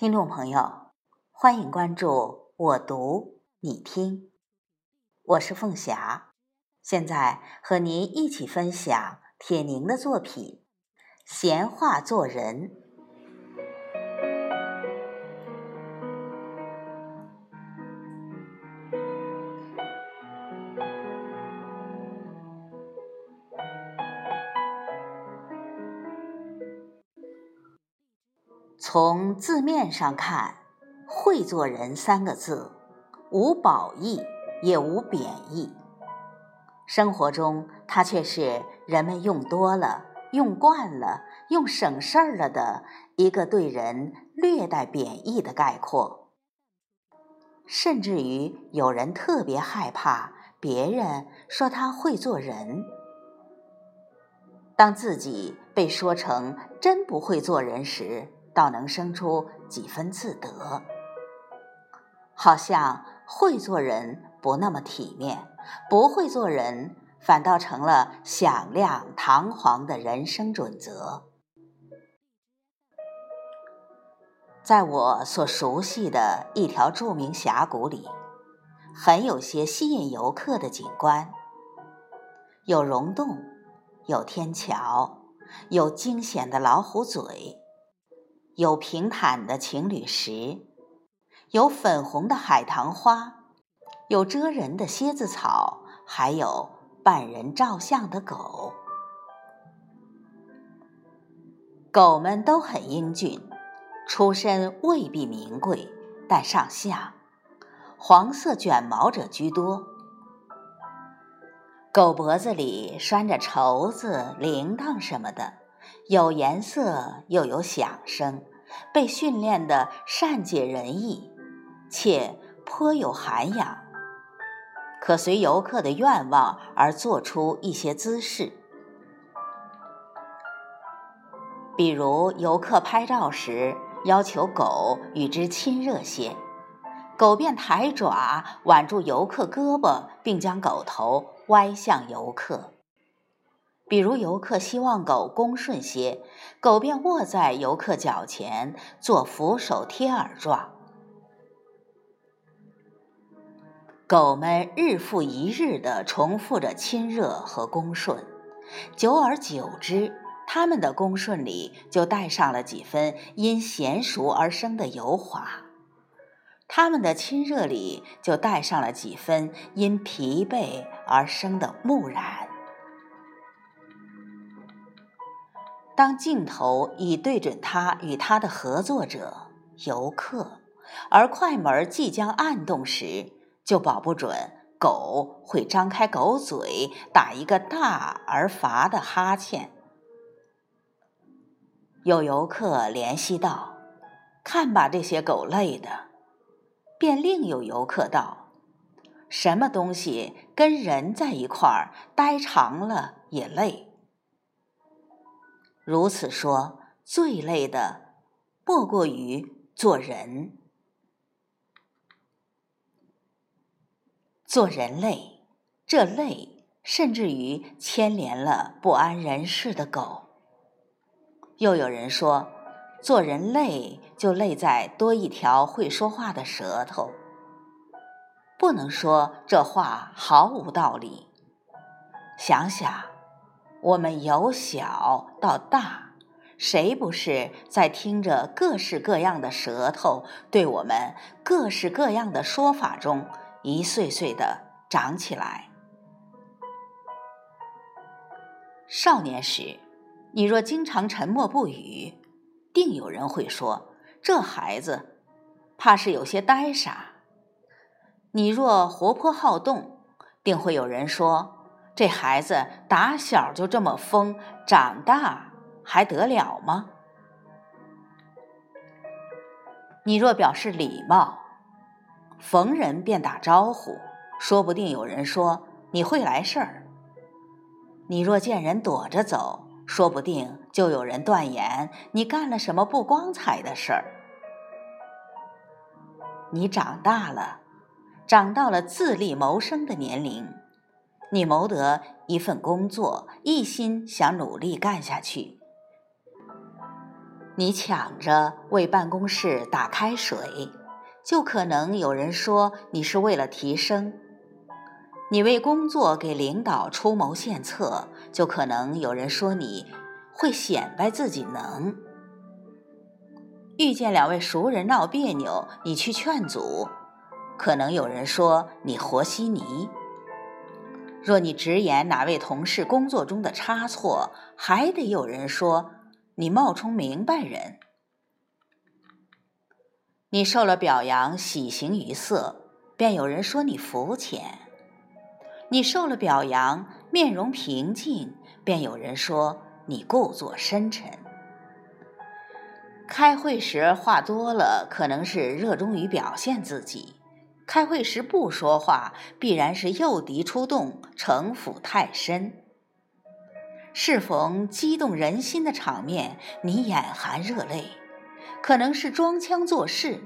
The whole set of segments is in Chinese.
听众朋友，欢迎关注我读你听，我是凤霞，现在和您一起分享铁凝的作品《闲话做人》。从字面上看，“会做人”三个字，无褒义也无贬义。生活中，它却是人们用多了、用惯了、用省事儿了的一个对人略带贬义的概括。甚至于有人特别害怕别人说他会做人，当自己被说成真不会做人时。倒能生出几分自得，好像会做人不那么体面，不会做人反倒成了响亮堂皇的人生准则。在我所熟悉的一条著名峡谷里，很有些吸引游客的景观，有溶洞，有天桥，有惊险的老虎嘴。有平坦的情侣石，有粉红的海棠花，有蜇人的蝎子草，还有伴人照相的狗。狗们都很英俊，出身未必名贵，但上相，黄色卷毛者居多。狗脖子里拴着绸子、铃铛什么的，有颜色又有响声。被训练的善解人意，且颇有涵养，可随游客的愿望而做出一些姿势。比如游客拍照时，要求狗与之亲热些，狗便抬爪挽住游客胳膊，并将狗头歪向游客。比如游客希望狗恭顺些，狗便卧在游客脚前做俯首贴耳状。狗们日复一日地重复着亲热和恭顺，久而久之，它们的恭顺里就带上了几分因娴熟而生的油滑，它们的亲热里就带上了几分因疲惫而生的木然。当镜头已对准他与他的合作者游客，而快门即将按动时，就保不准狗会张开狗嘴，打一个大而乏的哈欠。有游客怜惜道：“看把这些狗累的。”便另有游客道：“什么东西跟人在一块儿待长了也累。”如此说，最累的莫过于做人。做人累，这累甚至于牵连了不安人世的狗。又有人说，做人累就累在多一条会说话的舌头。不能说这话毫无道理。想想。我们由小到大，谁不是在听着各式各样的舌头对我们各式各样的说法中一岁岁的长起来？少年时，你若经常沉默不语，定有人会说这孩子怕是有些呆傻；你若活泼好动，定会有人说。这孩子打小就这么疯，长大还得了吗？你若表示礼貌，逢人便打招呼，说不定有人说你会来事儿；你若见人躲着走，说不定就有人断言你干了什么不光彩的事儿。你长大了，长到了自立谋生的年龄。你谋得一份工作，一心想努力干下去。你抢着为办公室打开水，就可能有人说你是为了提升；你为工作给领导出谋献策，就可能有人说你会显摆自己能。遇见两位熟人闹别扭，你去劝阻，可能有人说你和稀泥。若你直言哪位同事工作中的差错，还得有人说你冒充明白人。你受了表扬，喜形于色，便有人说你肤浅；你受了表扬，面容平静，便有人说你故作深沉。开会时话多了，可能是热衷于表现自己。开会时不说话，必然是诱敌出动，城府太深。适逢激动人心的场面，你眼含热泪，可能是装腔作势；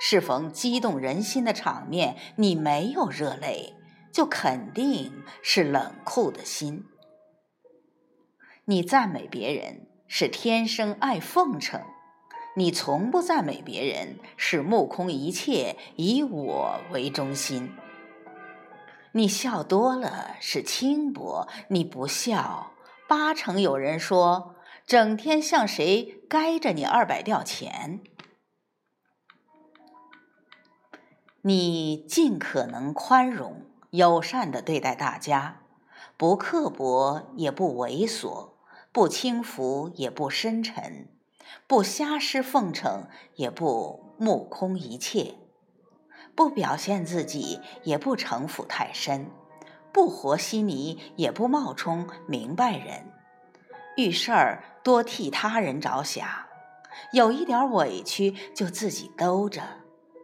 适逢激动人心的场面，你没有热泪，就肯定是冷酷的心。你赞美别人，是天生爱奉承。你从不赞美别人，是目空一切，以我为中心。你笑多了是轻薄，你不笑，八成有人说，整天向谁该着你二百吊钱。你尽可能宽容、友善的对待大家，不刻薄也不猥琐，不轻浮也不深沉。不瞎施奉承，也不目空一切；不表现自己，也不城府太深；不和稀泥，也不冒充明白人。遇事儿多替他人着想，有一点委屈就自己兜着，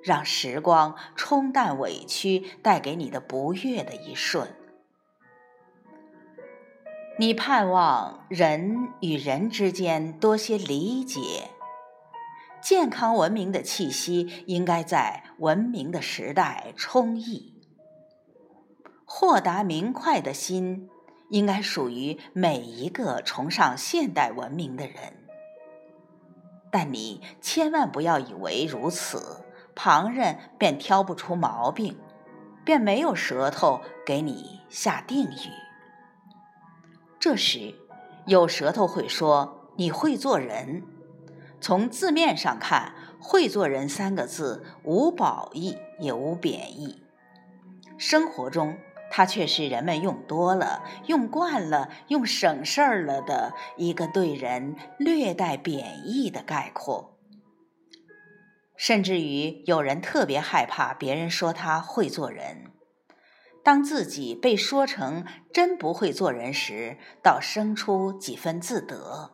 让时光冲淡委屈带给你的不悦的一瞬。你盼望人与人之间多些理解，健康文明的气息应该在文明的时代充溢，豁达明快的心应该属于每一个崇尚现代文明的人。但你千万不要以为如此，旁人便挑不出毛病，便没有舌头给你下定语。这时，有舌头会说你会做人。从字面上看，“会做人”三个字无褒义也无贬义。生活中，它却是人们用多了、用惯了、用省事儿了的一个对人略带贬义的概括。甚至于，有人特别害怕别人说他会做人。当自己被说成真不会做人时，倒生出几分自得，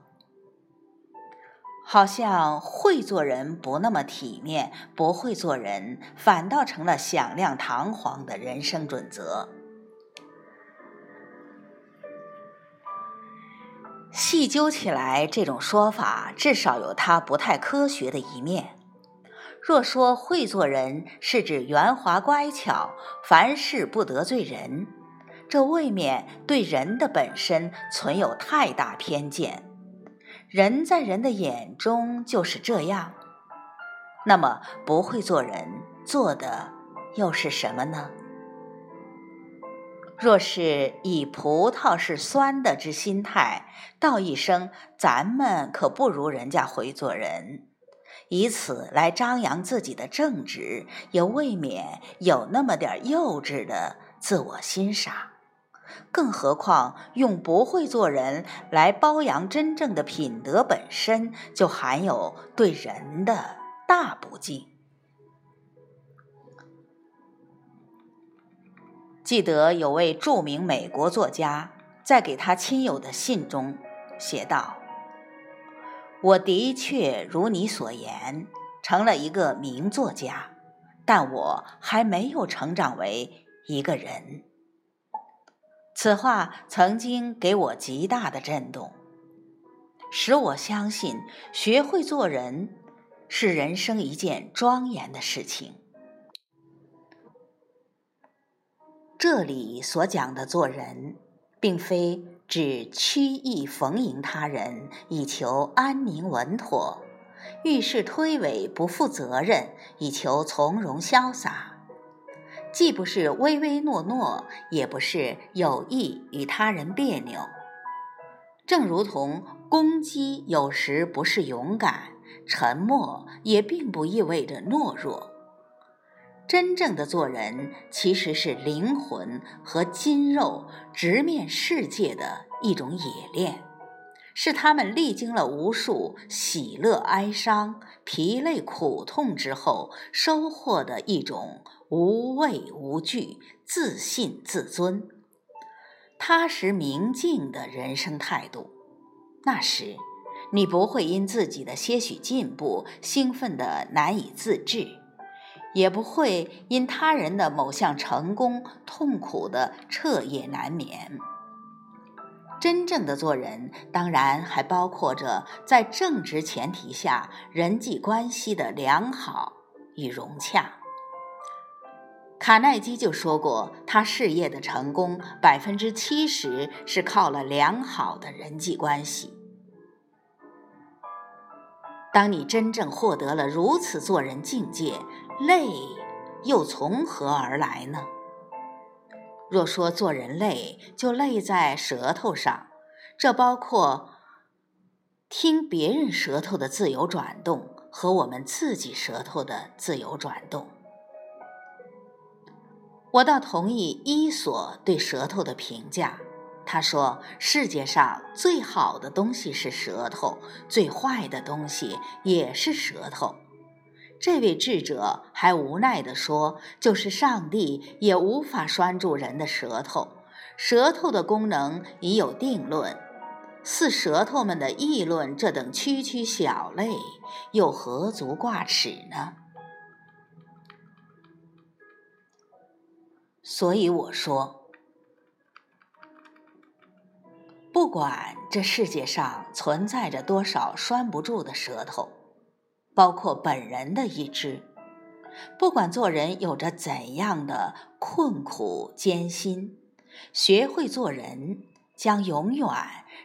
好像会做人不那么体面，不会做人反倒成了响亮堂皇的人生准则。细究起来，这种说法至少有它不太科学的一面。若说会做人是指圆滑乖巧，凡事不得罪人，这未免对人的本身存有太大偏见。人在人的眼中就是这样，那么不会做人做的又是什么呢？若是以葡萄是酸的之心态道一声，咱们可不如人家会做人。以此来张扬自己的正直，也未免有那么点幼稚的自我欣赏。更何况用不会做人来包养真正的品德本身，就含有对人的大不敬。记得有位著名美国作家在给他亲友的信中写道。我的确如你所言，成了一个名作家，但我还没有成长为一个人。此话曾经给我极大的震动，使我相信学会做人是人生一件庄严的事情。这里所讲的做人，并非。只曲意逢迎他人，以求安宁稳妥；遇事推诿不负责任，以求从容潇洒。既不是唯唯诺诺，也不是有意与他人别扭。正如同攻击有时不是勇敢，沉默也并不意味着懦弱。真正的做人，其实是灵魂和筋肉直面世界的一种冶炼，是他们历经了无数喜乐哀伤、疲累苦痛之后收获的一种无畏无惧、自信自尊、踏实明净的人生态度。那时，你不会因自己的些许进步兴奋得难以自制。也不会因他人的某项成功痛苦的彻夜难眠。真正的做人，当然还包括着在正直前提下人际关系的良好与融洽。卡耐基就说过，他事业的成功百分之七十是靠了良好的人际关系。当你真正获得了如此做人境界，累又从何而来呢？若说做人累，就累在舌头上，这包括听别人舌头的自由转动和我们自己舌头的自由转动。我倒同意伊索对舌头的评价。他说：“世界上最好的东西是舌头，最坏的东西也是舌头。”这位智者还无奈地说：“就是上帝也无法拴住人的舌头，舌头的功能已有定论。似舌头们的议论这等区区小类，又何足挂齿呢？”所以我说。不管这世界上存在着多少拴不住的舌头，包括本人的一只；不管做人有着怎样的困苦艰辛，学会做人将永远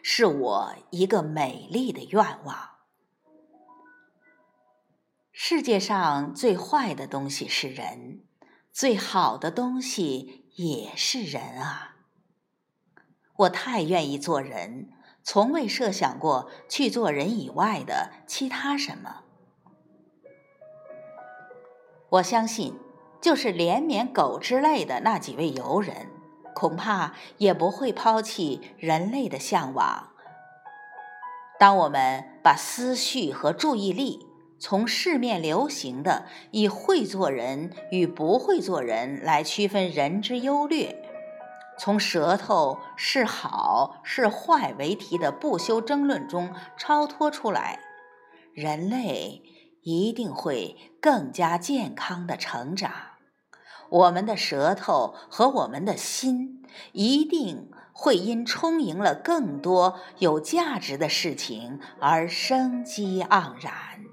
是我一个美丽的愿望。世界上最坏的东西是人，最好的东西也是人啊。我太愿意做人，从未设想过去做人以外的其他什么。我相信，就是连绵狗之类的那几位游人，恐怕也不会抛弃人类的向往。当我们把思绪和注意力从市面流行的以会做人与不会做人来区分人之优劣。从舌头是好是坏为题的不休争论中超脱出来，人类一定会更加健康的成长。我们的舌头和我们的心一定会因充盈了更多有价值的事情而生机盎然。